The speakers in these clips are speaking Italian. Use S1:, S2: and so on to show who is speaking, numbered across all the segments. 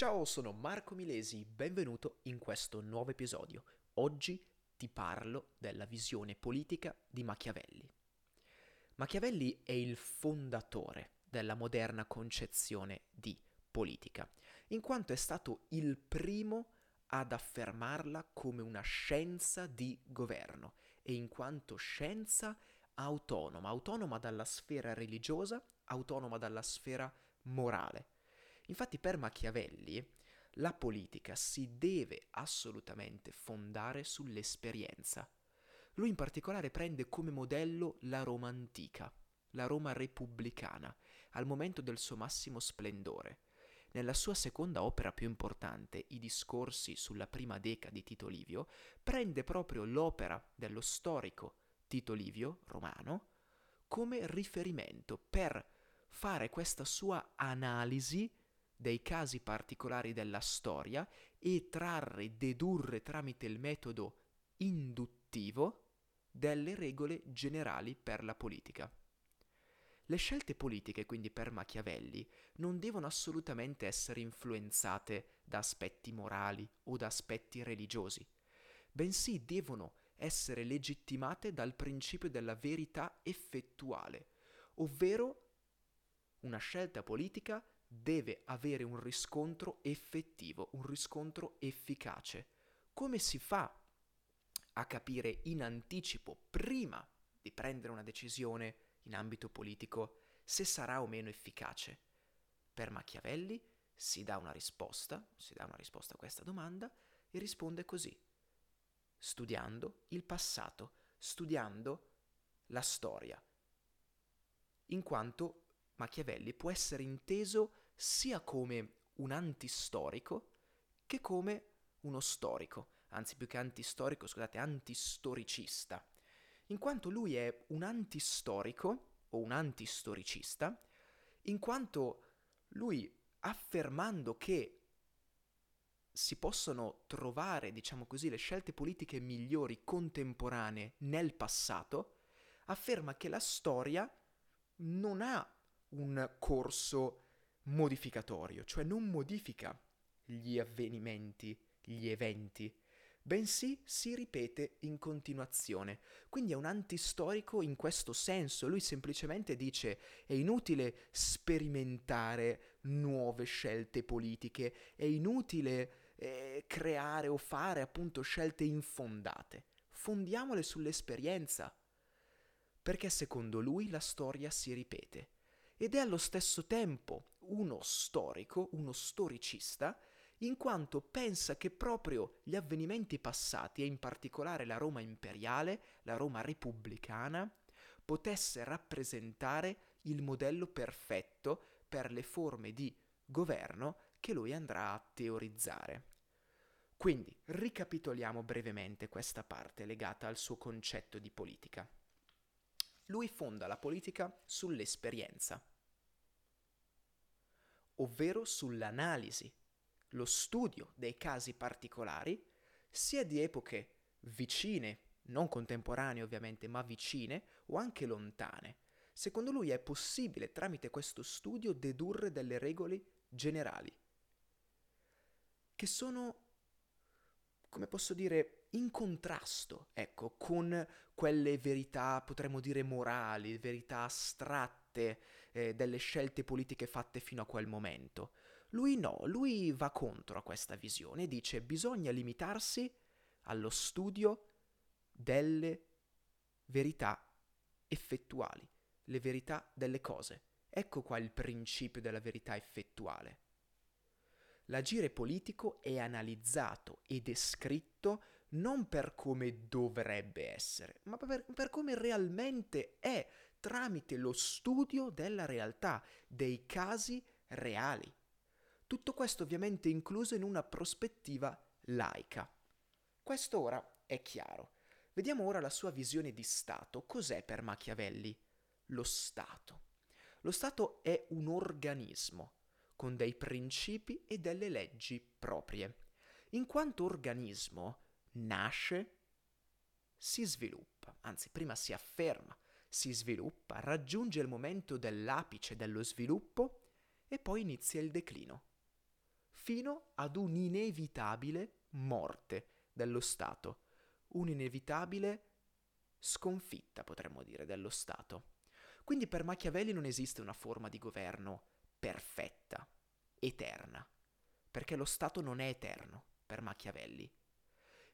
S1: Ciao, sono Marco Milesi, benvenuto in questo nuovo episodio. Oggi ti parlo della visione politica di Machiavelli. Machiavelli è il fondatore della moderna concezione di politica, in quanto è stato il primo ad affermarla come una scienza di governo e in quanto scienza autonoma, autonoma dalla sfera religiosa, autonoma dalla sfera morale. Infatti per Machiavelli la politica si deve assolutamente fondare sull'esperienza. Lui in particolare prende come modello la Roma antica, la Roma repubblicana, al momento del suo massimo splendore. Nella sua seconda opera più importante, I discorsi sulla prima deca di Tito Livio, prende proprio l'opera dello storico Tito Livio, romano, come riferimento per fare questa sua analisi dei casi particolari della storia e trarre, dedurre tramite il metodo induttivo delle regole generali per la politica. Le scelte politiche, quindi per Machiavelli, non devono assolutamente essere influenzate da aspetti morali o da aspetti religiosi, bensì devono essere legittimate dal principio della verità effettuale, ovvero una scelta politica deve avere un riscontro effettivo, un riscontro efficace. Come si fa a capire in anticipo, prima di prendere una decisione in ambito politico, se sarà o meno efficace? Per Machiavelli si dà una risposta, si dà una risposta a questa domanda e risponde così, studiando il passato, studiando la storia, in quanto Machiavelli può essere inteso sia come un antistorico che come uno storico, anzi più che antistorico, scusate, antistoricista, in quanto lui è un antistorico o un antistoricista, in quanto lui affermando che si possono trovare, diciamo così, le scelte politiche migliori contemporanee nel passato, afferma che la storia non ha un corso modificatorio, cioè non modifica gli avvenimenti, gli eventi, bensì si ripete in continuazione. Quindi è un antistorico in questo senso, lui semplicemente dice è inutile sperimentare nuove scelte politiche, è inutile eh, creare o fare appunto scelte infondate. Fondiamole sull'esperienza, perché secondo lui la storia si ripete ed è allo stesso tempo uno storico, uno storicista, in quanto pensa che proprio gli avvenimenti passati, e in particolare la Roma imperiale, la Roma repubblicana, potesse rappresentare il modello perfetto per le forme di governo che lui andrà a teorizzare. Quindi ricapitoliamo brevemente questa parte legata al suo concetto di politica. Lui fonda la politica sull'esperienza, ovvero sull'analisi, lo studio dei casi particolari, sia di epoche vicine, non contemporanee ovviamente, ma vicine o anche lontane. Secondo lui è possibile tramite questo studio dedurre delle regole generali, che sono, come posso dire, in contrasto, ecco, con quelle verità, potremmo dire morali, verità astratte eh, delle scelte politiche fatte fino a quel momento. Lui no, lui va contro a questa visione e dice bisogna limitarsi allo studio delle verità effettuali, le verità delle cose. Ecco qua il principio della verità effettuale. L'agire politico è analizzato e descritto non per come dovrebbe essere, ma per, per, come realmente è, tramite lo studio della realtà, dei casi reali. Tutto questo ovviamente incluso in una prospettiva laica. Questo ora è chiaro. Vediamo ora la sua visione di Stato. Cos'è per Machiavelli lo Stato? Lo Stato è un organismo con dei principi e delle leggi proprie. In quanto organismo nasce, si sviluppa, anzi prima si afferma, si sviluppa, raggiunge il momento dell'apice dello sviluppo e poi inizia il declino fino ad un'inevitabile morte dello Stato, un'inevitabile sconfitta, potremmo dire, dello Stato. Quindi per Machiavelli non esiste una forma di governo perfetta, eterna, perché lo Stato non è eterno per Machiavelli.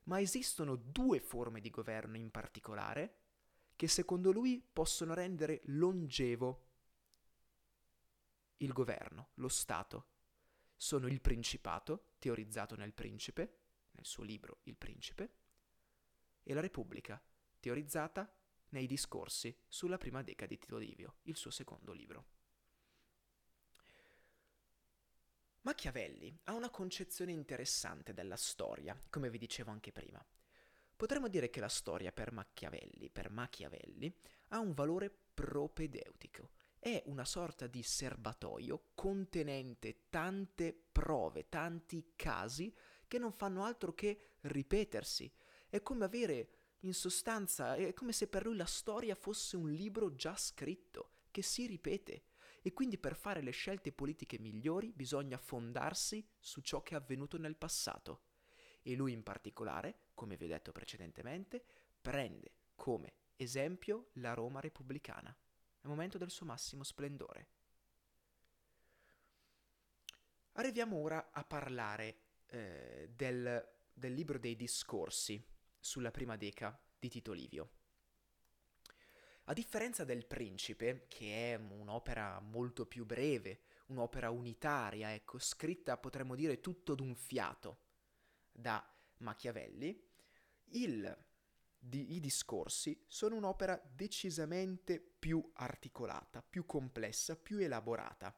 S1: Ma esistono due forme di governo in particolare che secondo lui possono rendere longevo il governo, lo Stato. Sono il principato, teorizzato nel Principe, nel suo libro Il Principe, e la Repubblica, teorizzata nei discorsi sulla prima decade di Tito Livio, il suo secondo libro. Machiavelli ha una concezione interessante della storia, come vi dicevo anche prima. Potremmo dire che la storia per Machiavelli, per Machiavelli, ha un valore propedeutico. È una sorta di serbatoio contenente tante prove, tanti casi che non fanno altro che ripetersi. È come avere, in sostanza, è come se per lui la storia fosse un libro già scritto, che si ripete e quindi per fare le scelte politiche migliori bisogna fondarsi su ciò che è avvenuto nel passato. E lui in particolare, come vi ho detto precedentemente, prende come esempio la Roma repubblicana, al momento del suo massimo splendore. Arriviamo ora a parlare eh, del, del libro dei discorsi sulla prima deca di Tito Livio. A differenza del Principe, che è un'opera molto più breve, un'opera unitaria, ecco, scritta potremmo dire tutto d'un fiato da Machiavelli, il, di, i discorsi sono un'opera decisamente più articolata, più complessa, più elaborata.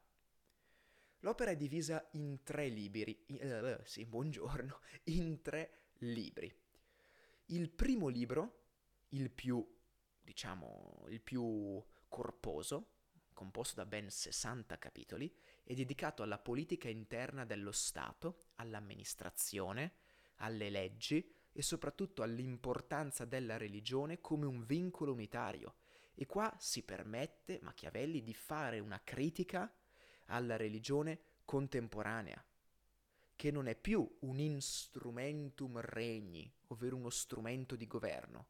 S1: L'opera è divisa in tre libri, uh, sì, buongiorno, in tre libri. Il primo libro, il più diciamo, il più corposo, composto da ben 60 capitoli, è dedicato alla politica interna dello Stato, all'amministrazione, alle leggi e soprattutto all'importanza della religione come un vincolo unitario. E qua si permette Machiavelli di fare una critica alla religione contemporanea, che non è più un instrumentum regni, ovvero uno strumento di governo,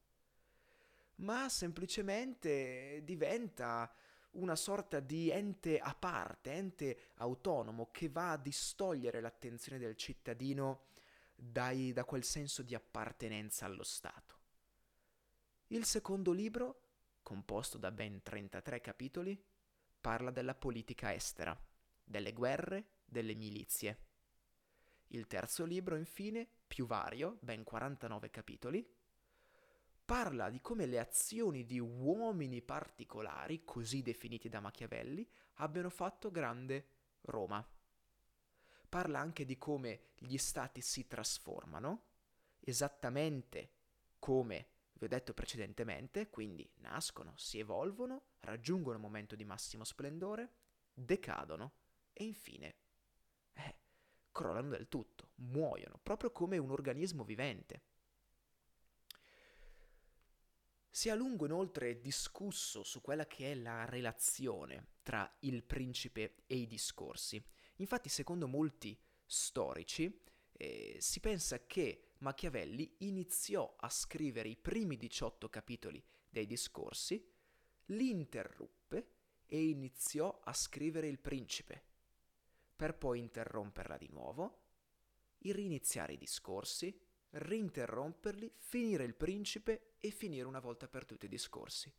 S1: ma semplicemente diventa una sorta di ente a parte, ente autonomo che va a distogliere l'attenzione del cittadino dai, da quel senso di appartenenza allo Stato. Il secondo libro, composto da ben 33 capitoli, parla della politica estera, delle guerre, delle milizie. Il terzo libro, infine, più vario, ben 49 capitoli, parla di come le azioni di uomini particolari, così definiti da Machiavelli, abbiano fatto grande Roma. Parla anche di come gli stati si trasformano, esattamente come vi ho detto precedentemente, quindi nascono, si evolvono, raggiungono un momento di massimo splendore, decadono e infine eh, crollano del tutto, muoiono, proprio come un organismo vivente. Si è a lungo inoltre discusso su quella che è la relazione tra il principe e i discorsi. Infatti, secondo molti storici, eh, si pensa che Machiavelli iniziò a scrivere i primi 18 capitoli dei discorsi, li interruppe e iniziò a scrivere il principe, per poi interromperla di nuovo, riniziare i discorsi, rinterromperli, finire il principe e finire una volta per tutte i discorsi.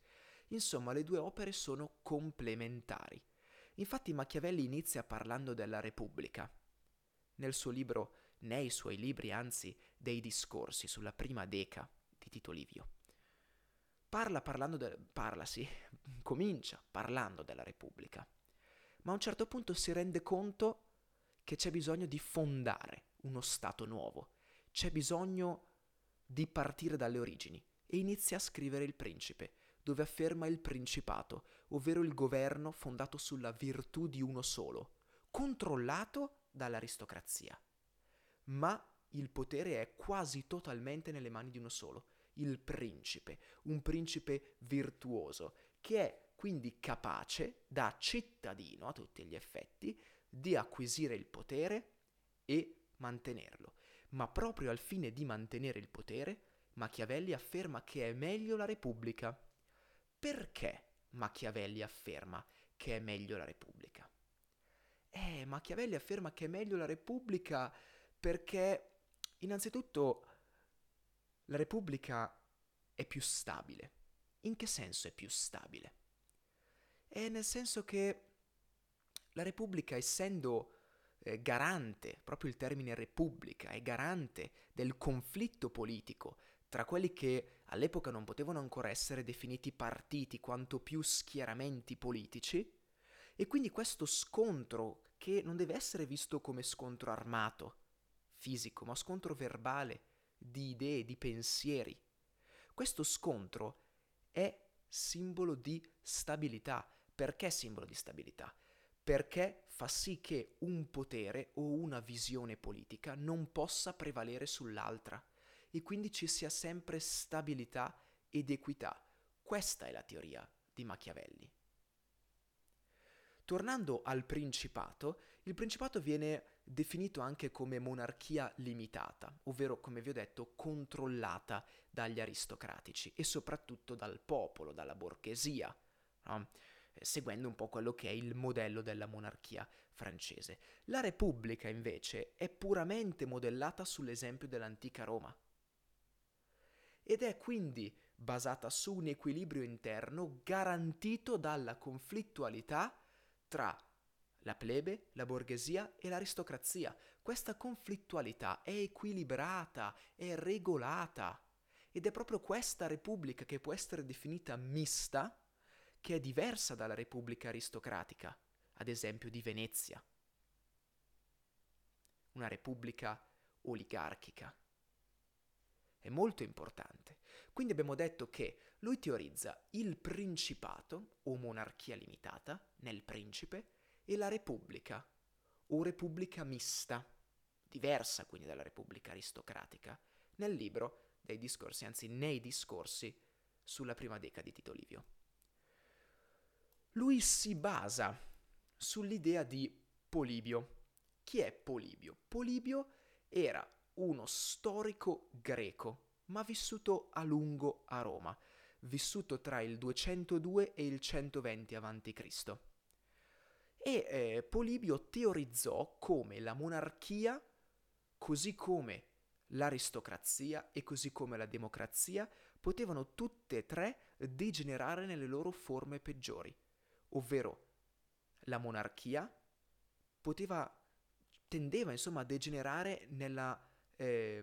S1: Insomma, le due opere sono complementari. Infatti Machiavelli inizia parlando della Repubblica. Nel suo libro, nei suoi libri, anzi, dei discorsi sulla prima deca di Tito Livio. Parla parlando de- parla, sì, comincia parlando della Repubblica. Ma a un certo punto si rende conto che c'è bisogno di fondare uno Stato nuovo, c'è bisogno di partire dalle origini e inizia a scrivere il principe, dove afferma il principato, ovvero il governo fondato sulla virtù di uno solo, controllato dall'aristocrazia. Ma il potere è quasi totalmente nelle mani di uno solo, il principe, un principe virtuoso, che è quindi capace, da cittadino a tutti gli effetti, di acquisire il potere e mantenerlo. Ma proprio al fine di mantenere il potere, Machiavelli afferma che è meglio la Repubblica. Perché Machiavelli afferma che è meglio la Repubblica? Eh, Machiavelli afferma che è meglio la Repubblica perché, innanzitutto, la Repubblica è più stabile. In che senso è più stabile? È nel senso che la Repubblica, essendo eh, garante, proprio il termine Repubblica, è garante del conflitto politico tra quelli che all'epoca non potevano ancora essere definiti partiti quanto più schieramenti politici, e quindi questo scontro, che non deve essere visto come scontro armato, fisico, ma scontro verbale, di idee, di pensieri, questo scontro è simbolo di stabilità. Perché simbolo di stabilità? Perché fa sì che un potere o una visione politica non possa prevalere sull'altra e quindi ci sia sempre stabilità ed equità. Questa è la teoria di Machiavelli. Tornando al principato, il principato viene definito anche come monarchia limitata, ovvero, come vi ho detto, controllata dagli aristocratici e soprattutto dal popolo, dalla borghesia, no? Eh, seguendo un po' quello che è il modello della monarchia francese. La Repubblica, invece, è puramente modellata sull'esempio dell'antica Roma ed è quindi basata su un equilibrio interno garantito dalla conflittualità tra la plebe, la borghesia e l'aristocrazia. Questa conflittualità è equilibrata, è regolata ed è proprio questa repubblica che può essere definita mista che è diversa dalla repubblica aristocratica, ad esempio di Venezia. Una repubblica oligarchica. È molto importante. Quindi abbiamo detto che lui teorizza il principato o monarchia limitata nel principe e la repubblica o repubblica mista, diversa quindi dalla repubblica aristocratica, nel libro dei discorsi, anzi nei discorsi sulla prima decade di Tito Livio. Lui si basa sull'idea di Polibio. Chi è Polibio? Polibio era uno storico greco, ma vissuto a lungo a Roma vissuto tra il 202 e il 120 a.C. E eh, Polibio teorizzò come la monarchia, così come l'aristocrazia e così come la democrazia, potevano tutte e tre degenerare nelle loro forme peggiori, ovvero la monarchia poteva, tendeva insomma a degenerare nella, eh,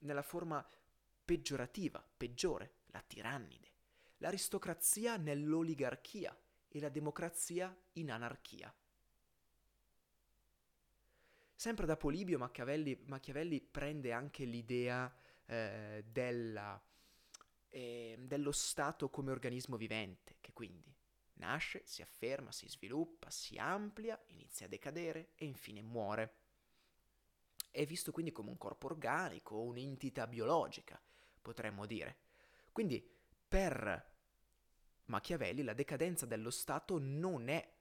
S1: nella forma peggiorativa, peggiore, la tirannide, l'aristocrazia nell'oligarchia e la democrazia in anarchia. Sempre da Polibio Machiavelli, Machiavelli prende anche l'idea eh, della, eh, dello Stato come organismo vivente, che quindi nasce, si afferma, si sviluppa, si amplia, inizia a decadere e infine muore. È visto quindi come un corpo organico, un'entità biologica, potremmo dire. Quindi per Machiavelli la decadenza dello Stato non è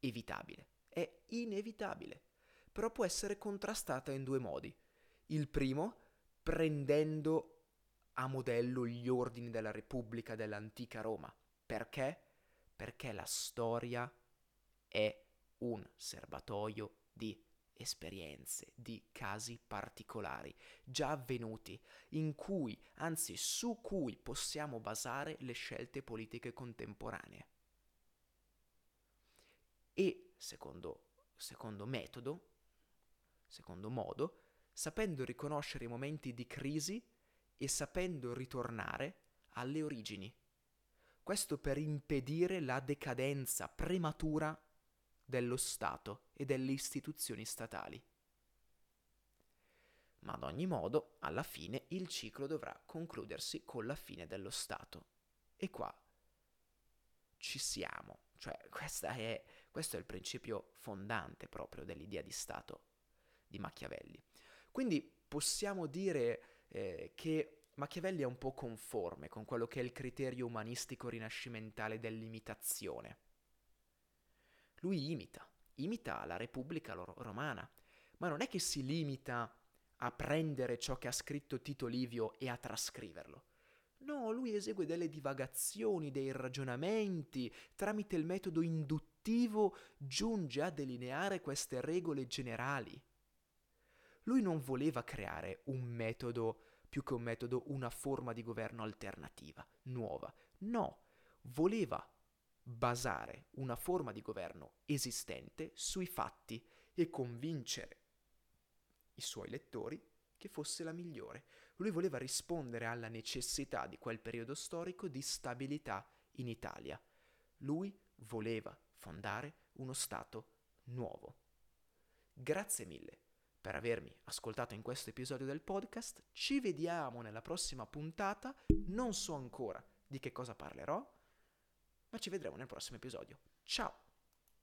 S1: evitabile, è inevitabile, però può essere contrastata in due modi. Il primo, prendendo a modello gli ordini della Repubblica dell'antica Roma. Perché? Perché la storia è un serbatoio di esperienze, di casi particolari, già avvenuti, in cui, anzi su cui possiamo basare le scelte politiche contemporanee. E, secondo, secondo metodo, secondo modo, sapendo riconoscere i momenti di crisi e sapendo ritornare alle origini. Questo per impedire la decadenza prematura dello Stato e delle istituzioni statali. Ma ad ogni modo, alla fine, il ciclo dovrà concludersi con la fine dello Stato. E qua ci siamo. Cioè, è, questo è il principio fondante proprio dell'idea di Stato di Machiavelli. Quindi possiamo dire eh, che Machiavelli è un po' conforme con quello che è il criterio umanistico rinascimentale dell'imitazione lui imita, imita la Repubblica Romana, ma non è che si limita a prendere ciò che ha scritto Tito Livio e a trascriverlo. No, lui esegue delle divagazioni, dei ragionamenti, tramite il metodo induttivo giunge a delineare queste regole generali. Lui non voleva creare un metodo, più che un metodo, una forma di governo alternativa, nuova. No, voleva basare una forma di governo esistente sui fatti e convincere i suoi lettori che fosse la migliore. Lui voleva rispondere alla necessità di quel periodo storico di stabilità in Italia. Lui voleva fondare uno Stato nuovo. Grazie mille per avermi ascoltato in questo episodio del podcast. Ci vediamo nella prossima puntata. Non so ancora di che cosa parlerò, ma ci vedremo nel prossimo episodio. Ciao!